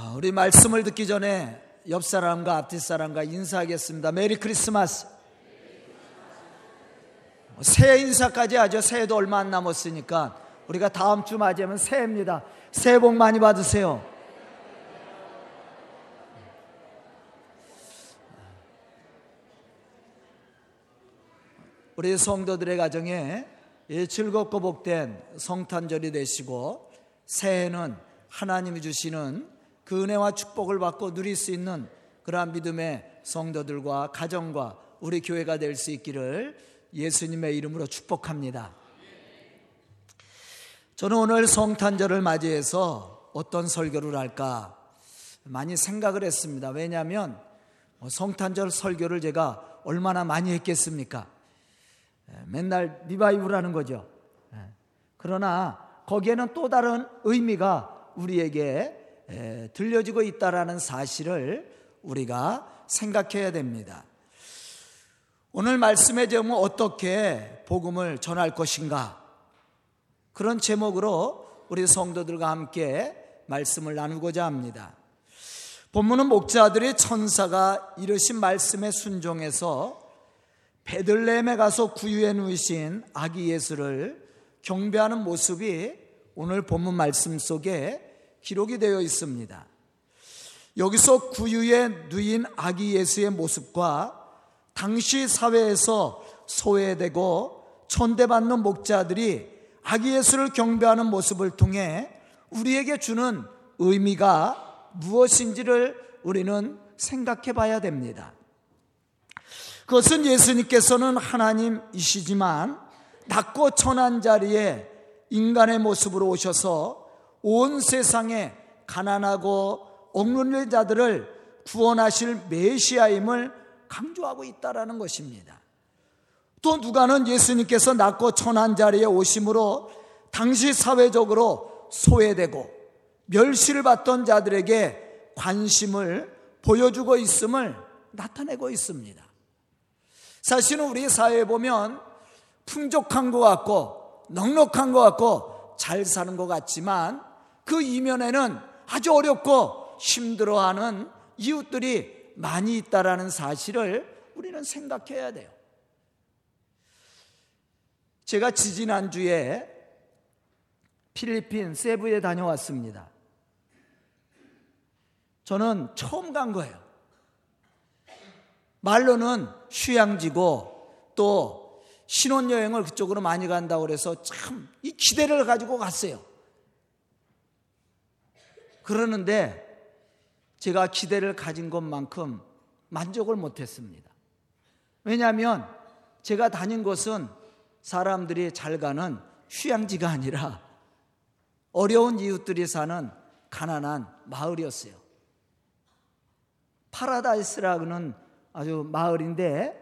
아, 우리 말씀을 듣기 전에 옆 사람과 앞뒷 사람과 인사하겠습니다. 메리 크리스마스. 새해 인사까지 하죠. 새해도 얼마 안 남았으니까 우리가 다음 주 맞이하면 새해입니다. 새해 복 많이 받으세요. 우리 성도들의 가정에 즐겁고 복된 성탄절이 되시고 새해는 하나님이 주시는 그 은혜와 축복을 받고 누릴 수 있는 그러한 믿음의 성도들과 가정과 우리 교회가 될 수 있기를 예수님의 이름으로 축복합니다. 저는 오늘 성탄절을 맞이해서 어떤 설교를 할까 많이 생각을 했습니다. 왜냐하면 성탄절 설교를 제가 얼마나 많이 했겠습니까? 맨날 리바이브를 하는 거죠. 그러나 거기에는 또 다른 의미가 우리에게 들려지고 있다라는 사실을 우리가 생각해야 됩니다. 오늘 말씀의 제목은 어떻게 복음을 전할 것인가? 그런 제목으로 우리 성도들과 함께 말씀을 나누고자 합니다. 본문은 목자들의 천사가 이르신 말씀에 순종해서 베들레헴에 가서 구유해 누이신 아기 예수를 경배하는 모습이 오늘 본문 말씀 속에 기록이 되어 있습니다. 여기서 구유에 누인 아기 예수의 모습과 당시 사회에서 소외되고 천대받는 목자들이 아기 예수를 경배하는 모습을 통해 우리에게 주는 의미가 무엇인지를 우리는 생각해 봐야 됩니다. 그것은 예수님께서는 하나님이시지만 낮고 천한 자리에 인간의 모습으로 오셔서 온 세상에 가난하고 억눌린 자들을 구원하실 메시아임을 강조하고 있다라는 것입니다. 또 누가는 예수님께서 낮고 천한 자리에 오심으로 당시 사회적으로 소외되고 멸시를 받던 자들에게 관심을 보여주고 있음을 나타내고 있습니다. 사실은 우리 사회에 보면 풍족한 것 같고 넉넉한 것 같고 잘 사는 것 같지만 그 이면에는 아주 어렵고 힘들어하는 이웃들이 많이 있다라는 사실을 우리는 생각해야 돼요. 제가 지지난주에 필리핀 세부에 다녀왔습니다. 저는 처음 간 거예요. 말로는 휴양지고 또 신혼여행을 그쪽으로 많이 간다고 그래서 참 이 기대를 가지고 갔어요. 그러는데 제가 기대를 가진 것만큼 만족을 못했습니다. 왜냐하면 제가 다닌 곳은 사람들이 잘 가는 휴양지가 아니라 어려운 이웃들이 사는 가난한 마을이었어요. 파라다이스라는 아주 마을인데,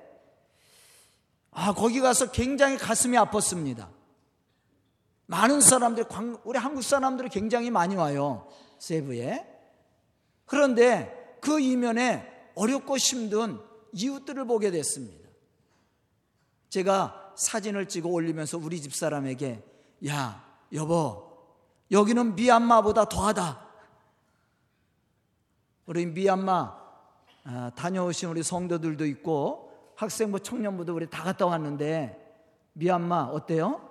아, 거기 가서 굉장히 가슴이 아팠습니다. 많은 사람들이, 우리 한국 사람들이 굉장히 많이 와요. 세부에. 그런데 그 이면에 어렵고 힘든 이웃들을 보게 됐습니다. 제가 사진을 찍어 올리면서 우리 집 사람에게 야, 여보, 여기는 미얀마보다 더하다. 우리 미얀마 아, 다녀오신 우리 성도들도 있고 학생부 청년부도 우리 다 갔다 왔는데 미얀마 어때요?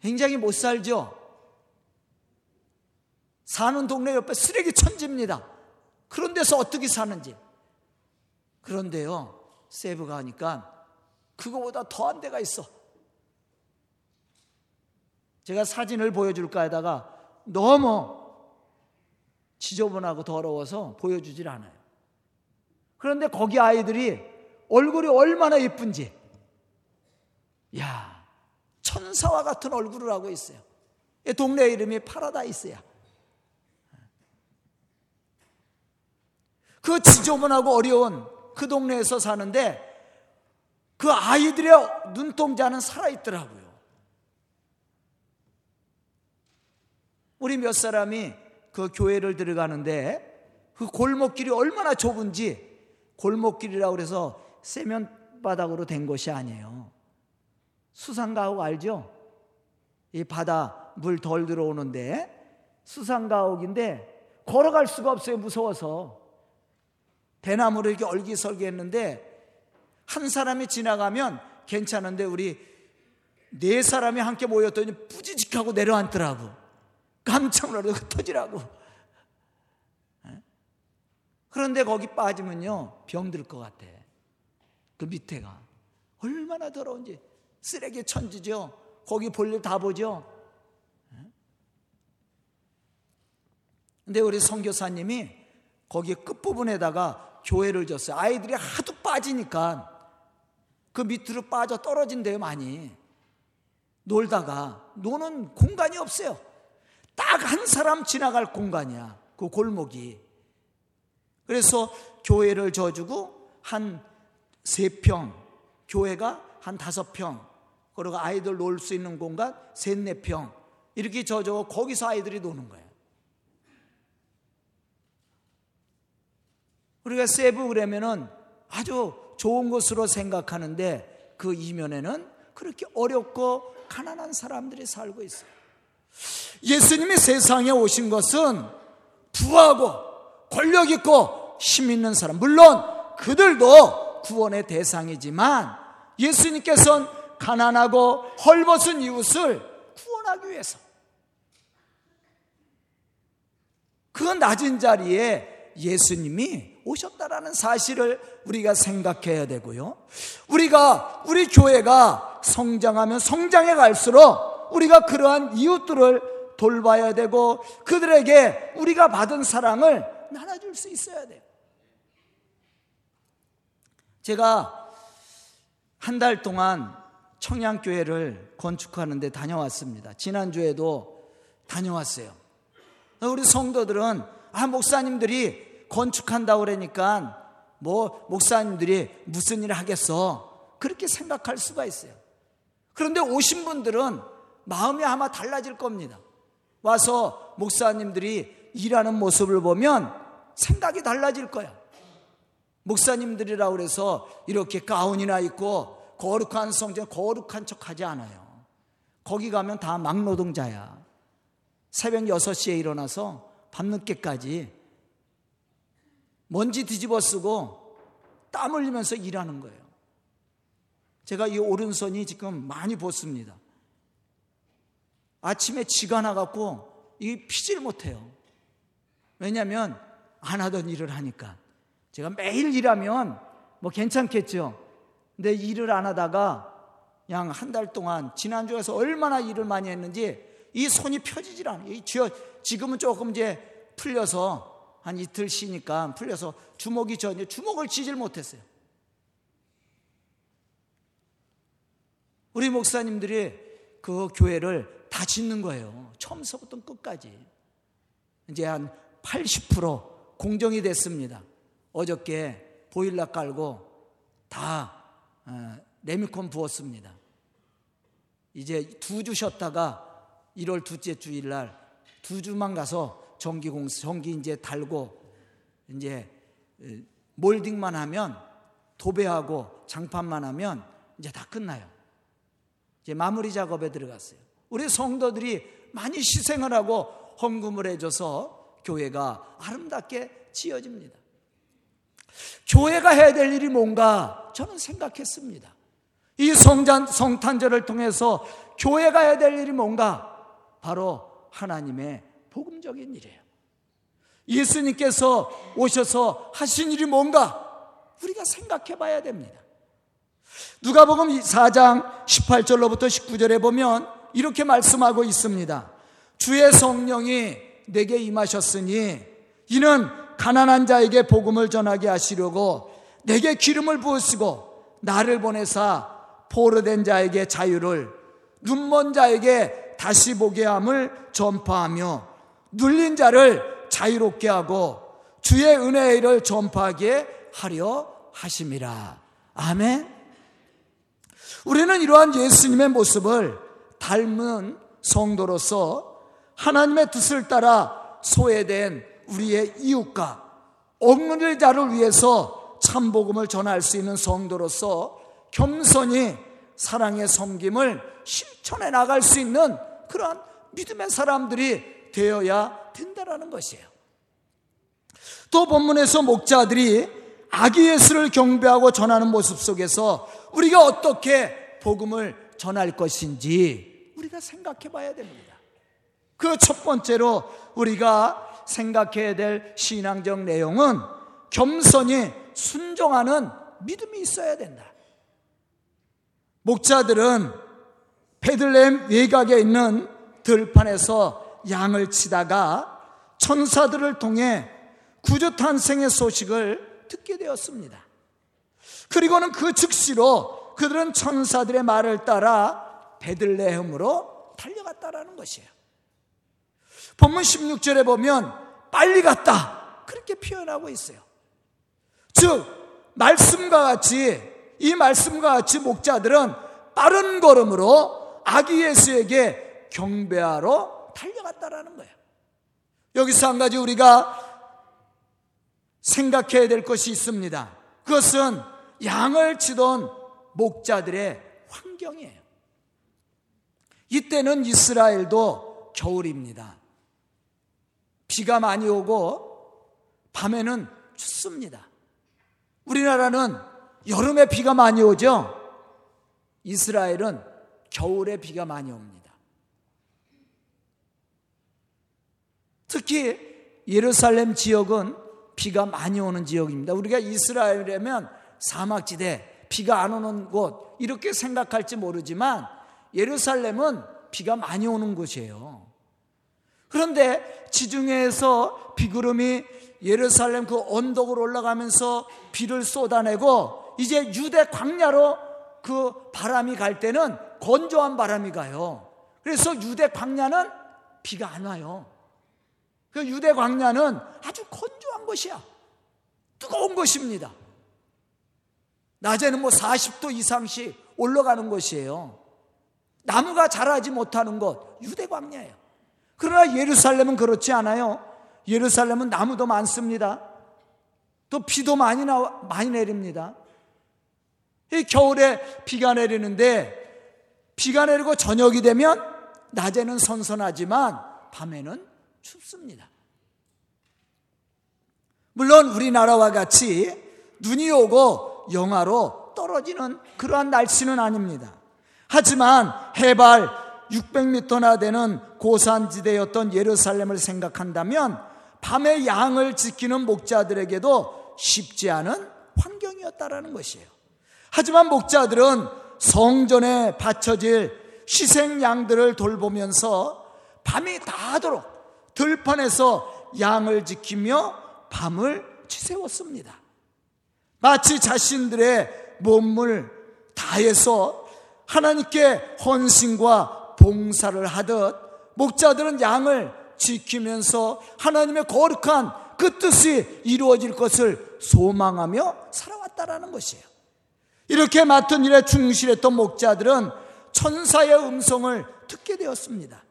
굉장히 못 살죠? 사는 동네 옆에 쓰레기 천지입니다. 그런 데서 어떻게 사는지. 그런데요, 세부가 하니까 그거보다 더한 데가 있어. 제가 사진을 보여줄까 하다가 너무 지저분하고 더러워서 보여주질 않아요. 그런데 거기 아이들이 얼굴이 얼마나 예쁜지, 야 천사와 같은 얼굴을 하고 있어요. 동네 이름이 파라다이스야. 그 지저분하고 어려운 그 동네에서 사는데 그 아이들의 눈동자는 살아있더라고요. 우리 몇 사람이 그 교회를 들어가는데 그 골목길이 얼마나 좁은지 골목길이라고 그래서 세면 바닥으로 된 것이 아니에요. 수상가옥 알죠? 이 바다 물 덜 들어오는데 수상가옥인데 걸어갈 수가 없어요. 무서워서. 대나무를 이렇게 얼기설기했는데 한 사람이 지나가면 괜찮은데 우리 네 사람이 함께 모였더니 뿌지직하고 내려앉더라고. 깜짝 놀라서 터지라고. 예? 그런데 거기 빠지면요 병들 것 같아. 그 밑에가 얼마나 더러운지 쓰레기 천지죠. 거기 볼일 다 보죠. 예? 근데 우리 선교사님이 거기 끝부분에다가 교회를 졌어요. 아이들이 하도 빠지니까 그 밑으로 빠져 떨어진대요, 많이. 놀다가 노는 공간이 없어요. 딱 한 사람 지나갈 공간이야. 그 골목이. 그래서 교회를 져주고 한 세 평, 교회가 한 다섯 평, 그리고 아이들 놀 수 있는 공간 셋, 네 평, 이렇게 져줘 거기서 아이들이 노는 거예요. 우리가 세부 그러면은 아주 좋은 것으로 생각하는데 그 이면에는 그렇게 어렵고 가난한 사람들이 살고 있어요. 예수님이 세상에 오신 것은 부하고 권력 있고 힘 있는 사람, 물론 그들도 구원의 대상이지만 예수님께서는 가난하고 헐벗은 이웃을 구원하기 위해서 그 낮은 자리에 예수님이 오셨다라는 사실을 우리가 생각해야 되고요. 우리가 우리 교회가 성장하면 성장해 갈수록 우리가 그러한 이웃들을 돌봐야 되고 그들에게 우리가 받은 사랑을 나눠줄 수 있어야 돼요. 제가 한 달 동안 청양교회를 건축하는데 다녀왔습니다. 지난주에도 다녀왔어요. 우리 성도들은 아 목사님들이 건축한다고 그러니까 뭐 목사님들이 무슨 일을 하겠어 그렇게 생각할 수가 있어요. 그런데 오신 분들은 마음이 아마 달라질 겁니다. 와서 목사님들이 일하는 모습을 보면 생각이 달라질 거야. 목사님들이라 그래서 이렇게 가운이나 입고 거룩한 성전 거룩한 척 하지 않아요. 거기 가면 다 막노동자야. 새벽 6시에 일어나서 밤늦게까지 먼지 뒤집어 쓰고 땀 흘리면서 일하는 거예요. 제가 이 오른손이 지금 많이 벗습니다. 아침에 지가 나갖고 이 피질 못해요. 왜냐하면 안 하던 일을 하니까. 제가 매일 일하면 뭐 괜찮겠죠. 근데 일을 안 하다가 그냥 한 달 동안 지난주에서 얼마나 일을 많이 했는지 이 손이 펴지질 않아요. 지금은 조금 이제 풀려서 한 이틀 쉬니까 풀려서 주먹이 저 주먹을 쥐질 못했어요. 우리 목사님들이 그 교회를 다 짓는 거예요. 처음서부터 끝까지. 이제 한 80% 공정이 됐습니다. 어저께 보일러 깔고 다 어, 레미콘 부었습니다. 이제 두 주 쉬었다가 1월 둘째 주일 날 두 주만 가서 전기 공 전기 이제 달고 이제 어, 몰딩만 하면 도배하고 장판만 하면 이제 다 끝나요. 이제 마무리 작업에 들어갔어요. 우리 성도들이 많이 희생을 하고 헌금을 해줘서 교회가 아름답게 지어집니다. 교회가 해야 될 일이 뭔가 저는 생각했습니다. 이 성전, 성탄절을 통해서 교회가 해야 될 일이 뭔가 바로 하나님의 복음적인 일이에요. 예수님께서 오셔서 하신 일이 뭔가 우리가 생각해 봐야 됩니다. 누가복음 4장 18절로부터 19절에 보면 이렇게 말씀하고 있습니다. 주의 성령이 내게 임하셨으니 이는 가난한 자에게 복음을 전하게 하시려고 내게 기름을 부으시고 나를 보내사 포로된 자에게 자유를 눈먼 자에게 다시 보게 함을 전파하며 눌린 자를 자유롭게 하고 주의 일을 전파하게 하려 하심이라. 아멘. 우리는 이러한 예수님의 모습을 닮은 성도로서 하나님의 뜻을 따라 소외된 우리의 이웃과 억눌릴 자를 위해서 참복음을 전할 수 있는 성도로서 겸손히 사랑의 섬김을 실천해 나갈 수 있는 그러한 믿음의 사람들이 되어야 된다라는 것이에요. 또 본문에서 목자들이 아기 예수를 경배하고 전하는 모습 속에서 우리가 어떻게 복음을 전할 것인지 우리가 생각해 봐야 됩니다. 그 첫 번째로 우리가 생각해야 될 신앙적 내용은 겸손히 순종하는 믿음이 있어야 된다. 목자들은 베들레헴 외곽에 있는 들판에서 양을 치다가 천사들을 통해 구주 탄생의 소식을 듣게 되었습니다. 그리고는 그 즉시로 그들은 천사들의 말을 따라 베들레헴으로 달려갔다라는 것이에요. 본문 16절에 보면 빨리 갔다. 그렇게 표현하고 있어요. 즉, 말씀과 같이, 이 말씀과 같이 목자들은 빠른 걸음으로 아기 예수에게 경배하러 달려갔다라는 거예요. 여기서 한 가지 우리가 생각해야 될 것이 있습니다. 그것은 양을 치던 목자들의 환경이에요. 이때는 이스라엘도 겨울입니다. 비가 많이 오고 밤에는 춥습니다. 우리나라는 여름에 비가 많이 오죠? 이스라엘은 겨울에 비가 많이 옵니다. 특히 예루살렘 지역은 비가 많이 오는 지역입니다. 우리가 이스라엘이라면 사막지대, 비가 안 오는 곳, 이렇게 생각할지 모르지만 예루살렘은 비가 많이 오는 곳이에요. 그런데 지중해에서 비구름이 예루살렘 그 언덕으로 올라가면서 비를 쏟아내고 이제 유대 광야로 그 바람이 갈 때는 건조한 바람이 가요. 그래서 유대 광야는 비가 안 와요. 그 유대 광야는 아주 건조한 것이야. 뜨거운 것입니다. 낮에는 뭐 40도 이상씩 올라가는 것이에요. 나무가 자라지 못하는 것, 유대 광야예요. 그러나 예루살렘은 그렇지 않아요. 예루살렘은 나무도 많습니다. 또 비도 많이 나 많이 내립니다. 이 겨울에 비가 내리는데 비가 내리고 저녁이 되면 낮에는 선선하지만 밤에는 춥습니다. 물론 우리나라와 같이 눈이 오고 영하로 떨어지는 그러한 날씨는 아닙니다. 하지만 해발 600m나 되는 고산지대였던 예루살렘을 생각한다면 밤에 양을 지키는 목자들에게도 쉽지 않은 환경이었다라는 것이에요. 하지만 목자들은 성전에 바쳐질 희생 양들을 돌보면서 밤이 다하도록 들판에서 양을 지키며 밤을 지새웠습니다. 마치 자신들의 몸을 다해서 하나님께 헌신과 봉사를 하듯 목자들은 양을 지키면서 하나님의 거룩한 그 뜻이 이루어질 것을 소망하며 살아왔다라는 것이에요. 이렇게 맡은 일에 충실했던 목자들은 천사의 음성을 듣게 되었습니다.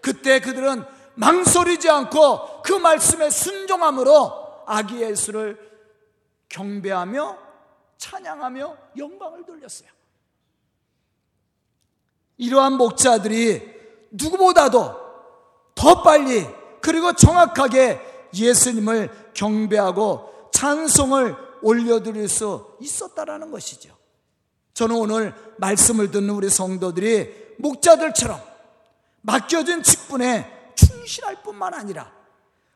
그때 그들은 망설이지 않고 그 말씀에 순종함으로 아기 예수를 경배하며 찬양하며 영광을 돌렸어요. 이러한 목자들이 누구보다도 더 빨리 그리고 정확하게 예수님을 경배하고 찬송을 올려드릴 수 있었다라는 것이죠. 저는 오늘 말씀을 듣는 우리 성도들이 목자들처럼 맡겨진 직분에 충실할 뿐만 아니라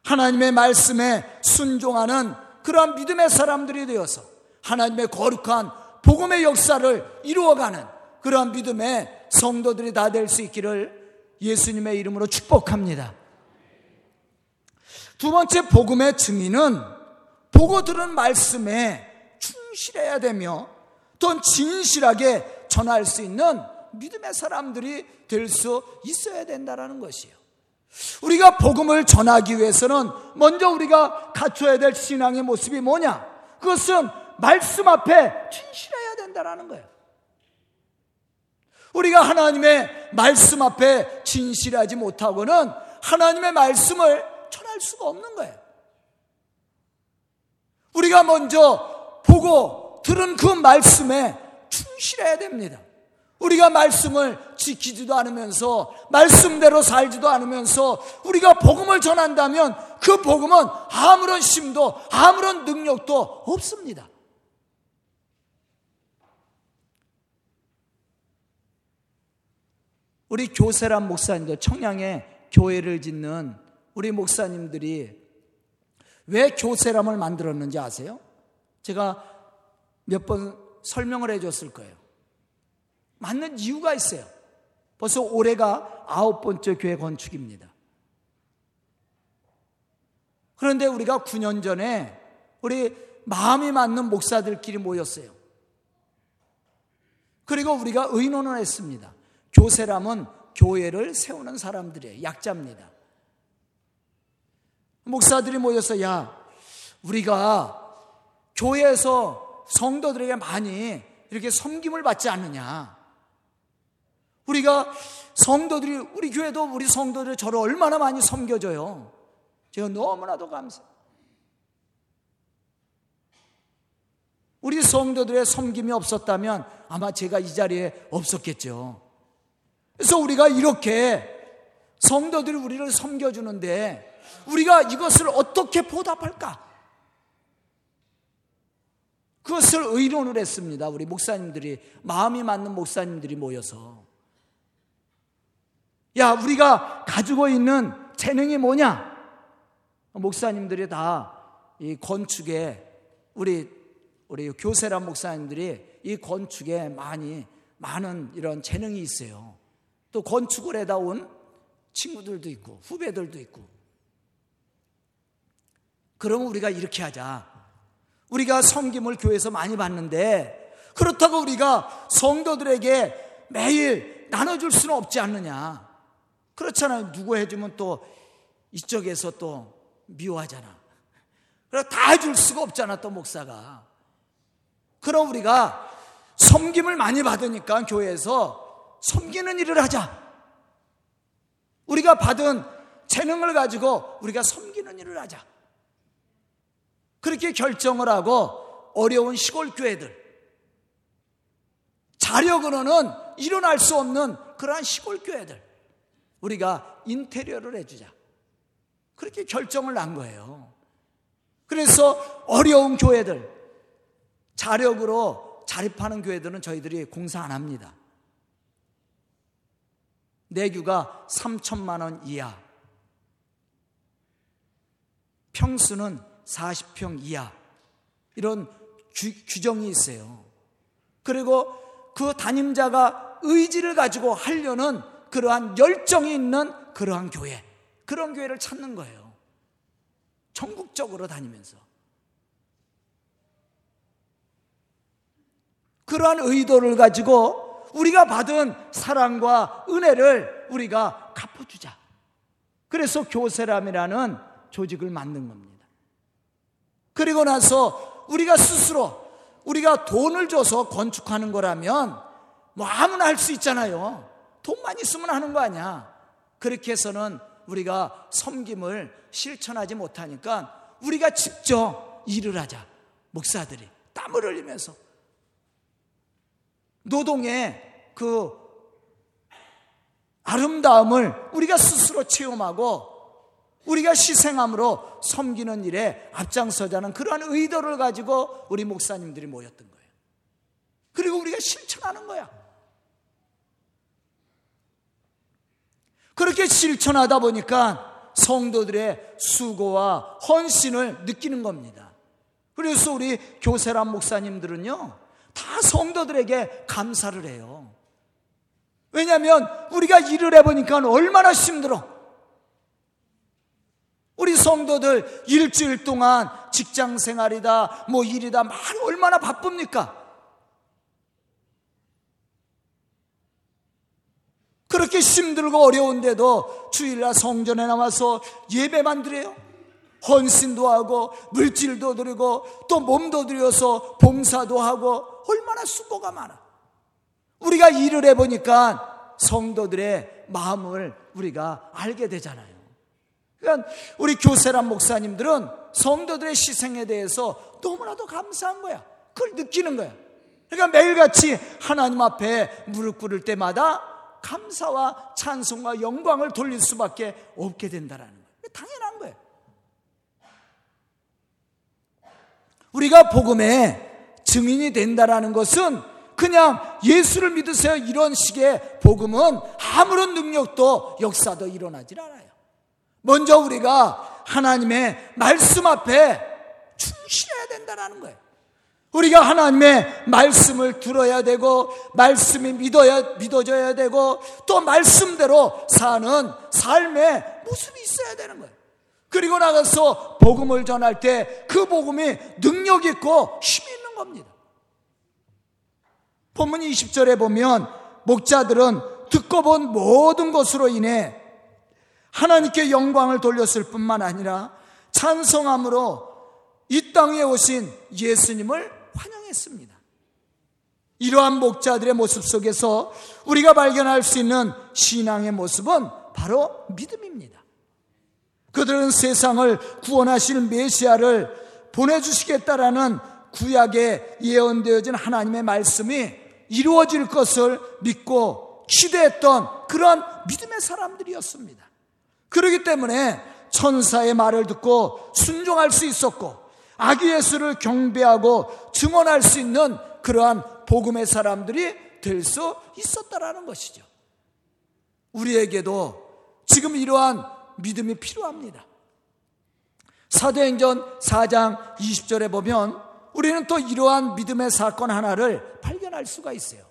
하나님의 말씀에 순종하는 그러한 믿음의 사람들이 되어서 하나님의 거룩한 복음의 역사를 이루어가는 그러한 믿음의 성도들이 다 될 수 있기를 예수님의 이름으로 축복합니다. 두 번째 복음의 증인은 보고 들은 말씀에 충실해야 되며 또 진실하게 전할 수 있는 믿음의 사람들이 될 수 있어야 된다는 것이에요. 우리가 복음을 전하기 위해서는 먼저 우리가 갖춰야 될 신앙의 모습이 뭐냐? 그것은 말씀 앞에 진실해야 된다는 거예요. 우리가 하나님의 말씀 앞에 진실하지 못하고는 하나님의 말씀을 전할 수가 없는 거예요. 우리가 먼저 보고 들은 그 말씀에 충실해야 됩니다. 우리가 말씀을 지키지도 않으면서 말씀대로 살지도 않으면서 우리가 복음을 전한다면 그 복음은 아무런 심도 아무런 능력도 없습니다. 우리 교세란 목사님들 청량에 교회를 짓는 우리 목사님들이 왜 교세람을 만들었는지 아세요? 제가 몇 번 설명을 해줬을 거예요. 맞는 이유가 있어요. 벌써 올해가 아홉 번째 교회 건축입니다. 그런데 우리가 9년 전에 우리 마음이 맞는 목사들끼리 모였어요. 그리고 우리가 의논을 했습니다. 교세람은 교회를 세우는 사람들이에요. 약자입니다. 목사들이 모여서 야, 우리가 교회에서 성도들에게 많이 이렇게 섬김을 받지 않느냐. 우리가 성도들이, 우리 교회도 우리 성도들이 저를 얼마나 많이 섬겨줘요. 제가 너무나도 감사. 우리 성도들의 섬김이 없었다면 아마 제가 이 자리에 없었겠죠. 그래서 우리가 이렇게 성도들이 우리를 섬겨주는데 우리가 이것을 어떻게 보답할까? 그것을 의논을 했습니다. 우리 목사님들이, 마음이 맞는 목사님들이 모여서. 야, 우리가 가지고 있는 재능이 뭐냐? 목사님들이 다 이 건축에, 우리, 우리 교세란 목사님들이 이 건축에 많이, 많은 이런 재능이 있어요. 또 건축을 해다 온 친구들도 있고, 후배들도 있고. 그러면 우리가 이렇게 하자. 우리가 섬김을 교회에서 많이 받는데 그렇다고 우리가 성도들에게 매일 나눠줄 수는 없지 않느냐. 그렇잖아요. 누구 해주면 또 이쪽에서 또 미워하잖아. 그래 다 해줄 수가 없잖아, 또 목사가. 그럼 우리가 섬김을 많이 받으니까 교회에서 섬기는 일을 하자. 우리가 받은 재능을 가지고 우리가 섬기는 일을 하자. 그렇게 결정을 하고 어려운 시골 교회들, 자력으로는 일어날 수 없는 그러한 시골 교회들, 우리가 인테리어를 해주자. 그렇게 결정을 한 거예요. 그래서 어려운 교회들, 자력으로 자립하는 교회들은 저희들이 공사 안 합니다. 내규가 3천만 원 이하. 평수는 40평 이하 이런 규, 규정이 있어요. 그리고 그 담임자가 의지를 가지고 하려는 그러한 열정이 있는 그러한 교회, 그런 교회를 찾는 거예요. 전국적으로 다니면서. 그러한 의도를 가지고 우리가 받은 사랑과 은혜를 우리가 갚아주자. 그래서 교세람이라는 조직을 만든 겁니다. 그리고 나서 우리가 스스로 우리가 돈을 줘서 건축하는 거라면 뭐 아무나 할 수 있잖아요. 돈만 있으면 하는 거 아니야. 그렇게 해서는 우리가 섬김을 실천하지 못하니까 우리가 직접 일을 하자. 목사들이 땀을 흘리면서 노동의 그 아름다움을 우리가 스스로 체험하고 우리가 희생함으로 섬기는 일에 앞장서자는 그러한 의도를 가지고 우리 목사님들이 모였던 거예요. 그리고 우리가 실천하는 거야. 그렇게 실천하다 보니까 성도들의 수고와 헌신을 느끼는 겁니다. 그래서 우리 교세란 목사님들은요, 다 성도들에게 감사를 해요. 왜냐하면 우리가 일을 해보니까 얼마나 힘들어. 우리 성도들 일주일 동안 직장 생활이다, 뭐 일이다, 말 얼마나 바쁩니까? 그렇게 힘들고 어려운데도 주일날 성전에 나와서 예배만 드려요. 헌신도 하고 물질도 드리고 또 몸도 드려서 봉사도 하고 얼마나 수고가 많아. 우리가 일을 해보니까 성도들의 마음을 우리가 알게 되잖아요. 그러니까 우리 교세란 목사님들은 성도들의 희생에 대해서 너무나도 감사한 거야. 그걸 느끼는 거야. 그러니까 매일같이 하나님 앞에 무릎 꿇을 때마다 감사와 찬송과 영광을 돌릴 수밖에 없게 된다라는 거예요. 당연한 거예요. 우리가 복음의 증인이 된다라는 것은 그냥 예수를 믿으세요 이런 식의 복음은 아무런 능력도 역사도 일어나질 않아요. 먼저 우리가 하나님의 말씀 앞에 충실해야 된다라는 거예요. 우리가 하나님의 말씀을 들어야 되고 말씀이 믿어야 믿어져야 되고 또 말씀대로 사는 삶의 모습이 있어야 되는 거예요. 그리고 나가서 복음을 전할 때 그 복음이 능력 있고 힘 있는 겁니다. 본문 20절에 보면 목자들은 듣고 본 모든 것으로 인해 하나님께 영광을 돌렸을 뿐만 아니라 찬성함으로 이 땅에 오신 예수님을 환영했습니다. 이러한 목자들의 모습 속에서 우리가 발견할 수 있는 신앙의 모습은 바로 믿음입니다. 그들은 세상을 구원하실 메시아를 보내주시겠다라는 구약에 예언되어진 하나님의 말씀이 이루어질 것을 믿고 기대했던 그런 믿음의 사람들이었습니다. 그렇기 때문에 천사의 말을 듣고 순종할 수 있었고 아기 예수를 경배하고 증언할 수 있는 그러한 복음의 사람들이 될 수 있었다라는 것이죠. 우리에게도 지금 이러한 믿음이 필요합니다. 사도행전 4장 20절에 보면 우리는 또 이러한 믿음의 사건 하나를 발견할 수가 있어요.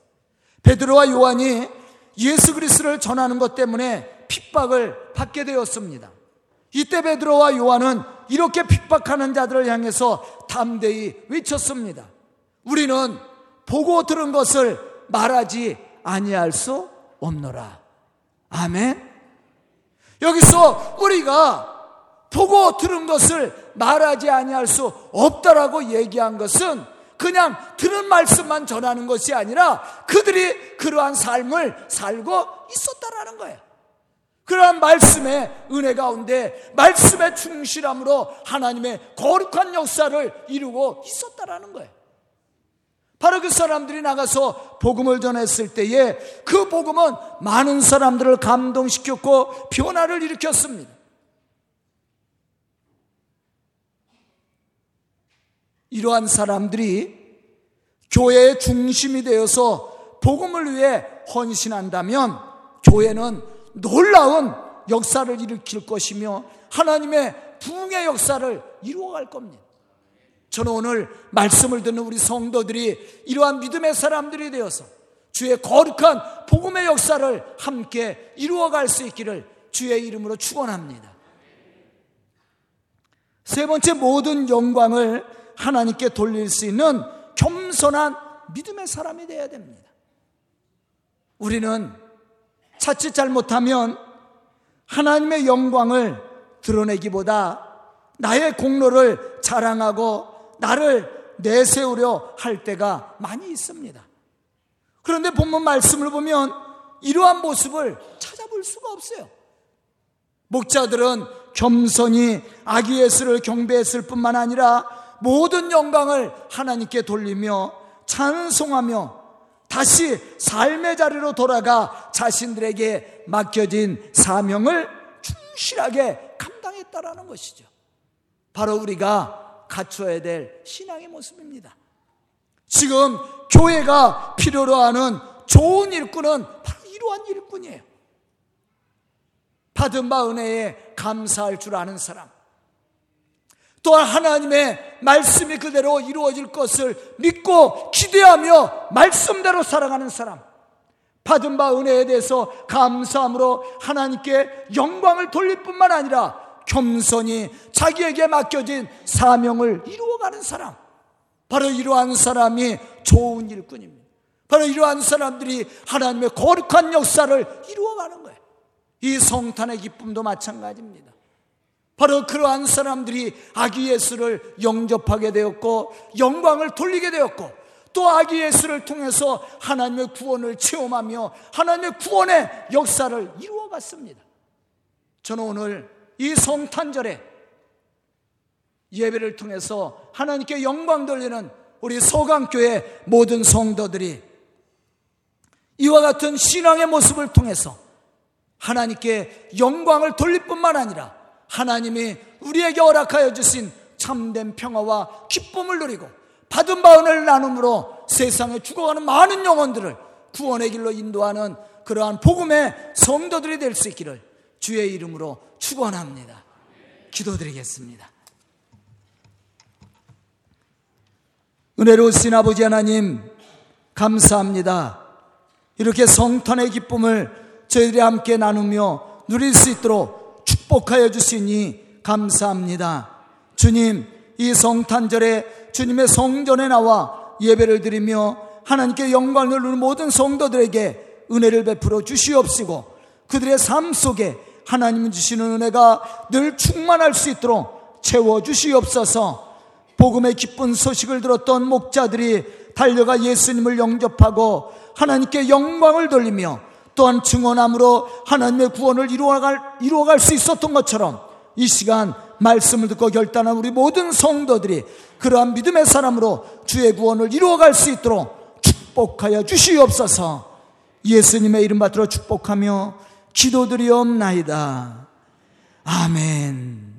베드로와 요한이 예수 그리스도를 전하는 것 때문에 핍박을 받게 되었습니다. 이때 베드로와 요한은 이렇게 핍박하는 자들을 향해서 담대히 외쳤습니다. 우리는 보고 들은 것을 말하지 아니할 수 없노라. 아멘. 여기서 우리가 보고 들은 것을 말하지 아니할 수 없다라고 얘기한 것은 그냥 들은 말씀만 전하는 것이 아니라 그들이 그러한 삶을 살고 있었다라는 거예요. 그러한 말씀의 은혜 가운데 말씀의 충실함으로 하나님의 거룩한 역사를 이루고 있었다라는 거예요. 바로 그 사람들이 나가서 복음을 전했을 때에 그 복음은 많은 사람들을 감동시켰고 변화를 일으켰습니다. 이러한 사람들이 교회의 중심이 되어서 복음을 위해 헌신한다면 교회는 놀라운 역사를 일으킬 것이며 하나님의 부흥의 역사를 이루어갈 겁니다. 저는 오늘 말씀을 듣는 우리 성도들이 이러한 믿음의 사람들이 되어서 주의 거룩한 복음의 역사를 함께 이루어갈 수 있기를 주의 이름으로 축원합니다. 세 번째 모든 영광을 하나님께 돌릴 수 있는 겸손한 믿음의 사람이 되어야 됩니다. 우리는 자칫 잘못하면 하나님의 영광을 드러내기보다 나의 공로를 자랑하고 나를 내세우려 할 때가 많이 있습니다. 그런데 본문 말씀을 보면 이러한 모습을 찾아볼 수가 없어요. 목자들은 겸손히 아기 예수를 경배했을 뿐만 아니라 모든 영광을 하나님께 돌리며 찬송하며 다시 삶의 자리로 돌아가 자신들에게 맡겨진 사명을 충실하게 감당했다라는 것이죠. 바로 우리가 갖춰야 될 신앙의 모습입니다. 지금 교회가 필요로 하는 좋은 일꾼은 바로 이러한 일꾼이에요. 받은 바 은혜에 감사할 줄 아는 사람. 또한 하나님의 말씀이 그대로 이루어질 것을 믿고 기대하며 말씀대로 살아가는 사람. 받은 바 은혜에 대해서 감사함으로 하나님께 영광을 돌릴 뿐만 아니라 겸손히 자기에게 맡겨진 사명을 이루어가는 사람. 바로 이러한 사람이 좋은 일꾼입니다. 바로 이러한 사람들이 하나님의 거룩한 역사를 이루어가는 거예요. 이 성탄의 기쁨도 마찬가지입니다. 바로 그러한 사람들이 아기 예수를 영접하게 되었고 영광을 돌리게 되었고 또 아기 예수를 통해서 하나님의 구원을 체험하며 하나님의 구원의 역사를 이루어갔습니다. 저는 오늘 이 성탄절에 예배를 통해서 하나님께 영광 돌리는 우리 서강교회 모든 성도들이 이와 같은 신앙의 모습을 통해서 하나님께 영광을 돌릴 뿐만 아니라 하나님이 우리에게 허락하여 주신 참된 평화와 기쁨을 누리고 받은 바은을 나눔으로 세상에 죽어가는 많은 영혼들을 구원의 길로 인도하는 그러한 복음의 성도들이 될 수 있기를 주의 이름으로 축원합니다. 기도드리겠습니다. 은혜로우신 아버지 하나님 감사합니다. 이렇게 성탄의 기쁨을 저희들이 함께 나누며 누릴 수 있도록 축복하여 주시니 감사합니다. 주님, 이 성탄절에 주님의 성전에 나와 예배를 드리며 하나님께 영광을 누리는 모든 성도들에게 은혜를 베풀어 주시옵시고 그들의 삶 속에 하나님 주시는 은혜가 늘 충만할 수 있도록 채워 주시옵소서 복음의 기쁜 소식을 들었던 목자들이 달려가 예수님을 영접하고 하나님께 영광을 돌리며 또한 증언함으로 하나님의 구원을 이루어갈, 이루어갈 수 있었던 것처럼 이 시간 말씀을 듣고 결단한 우리 모든 성도들이 그러한 믿음의 사람으로 주의 구원을 이루어갈 수 있도록 축복하여 주시옵소서 예수님의 이름 받들어 축복하며 기도드리옵나이다. 아멘.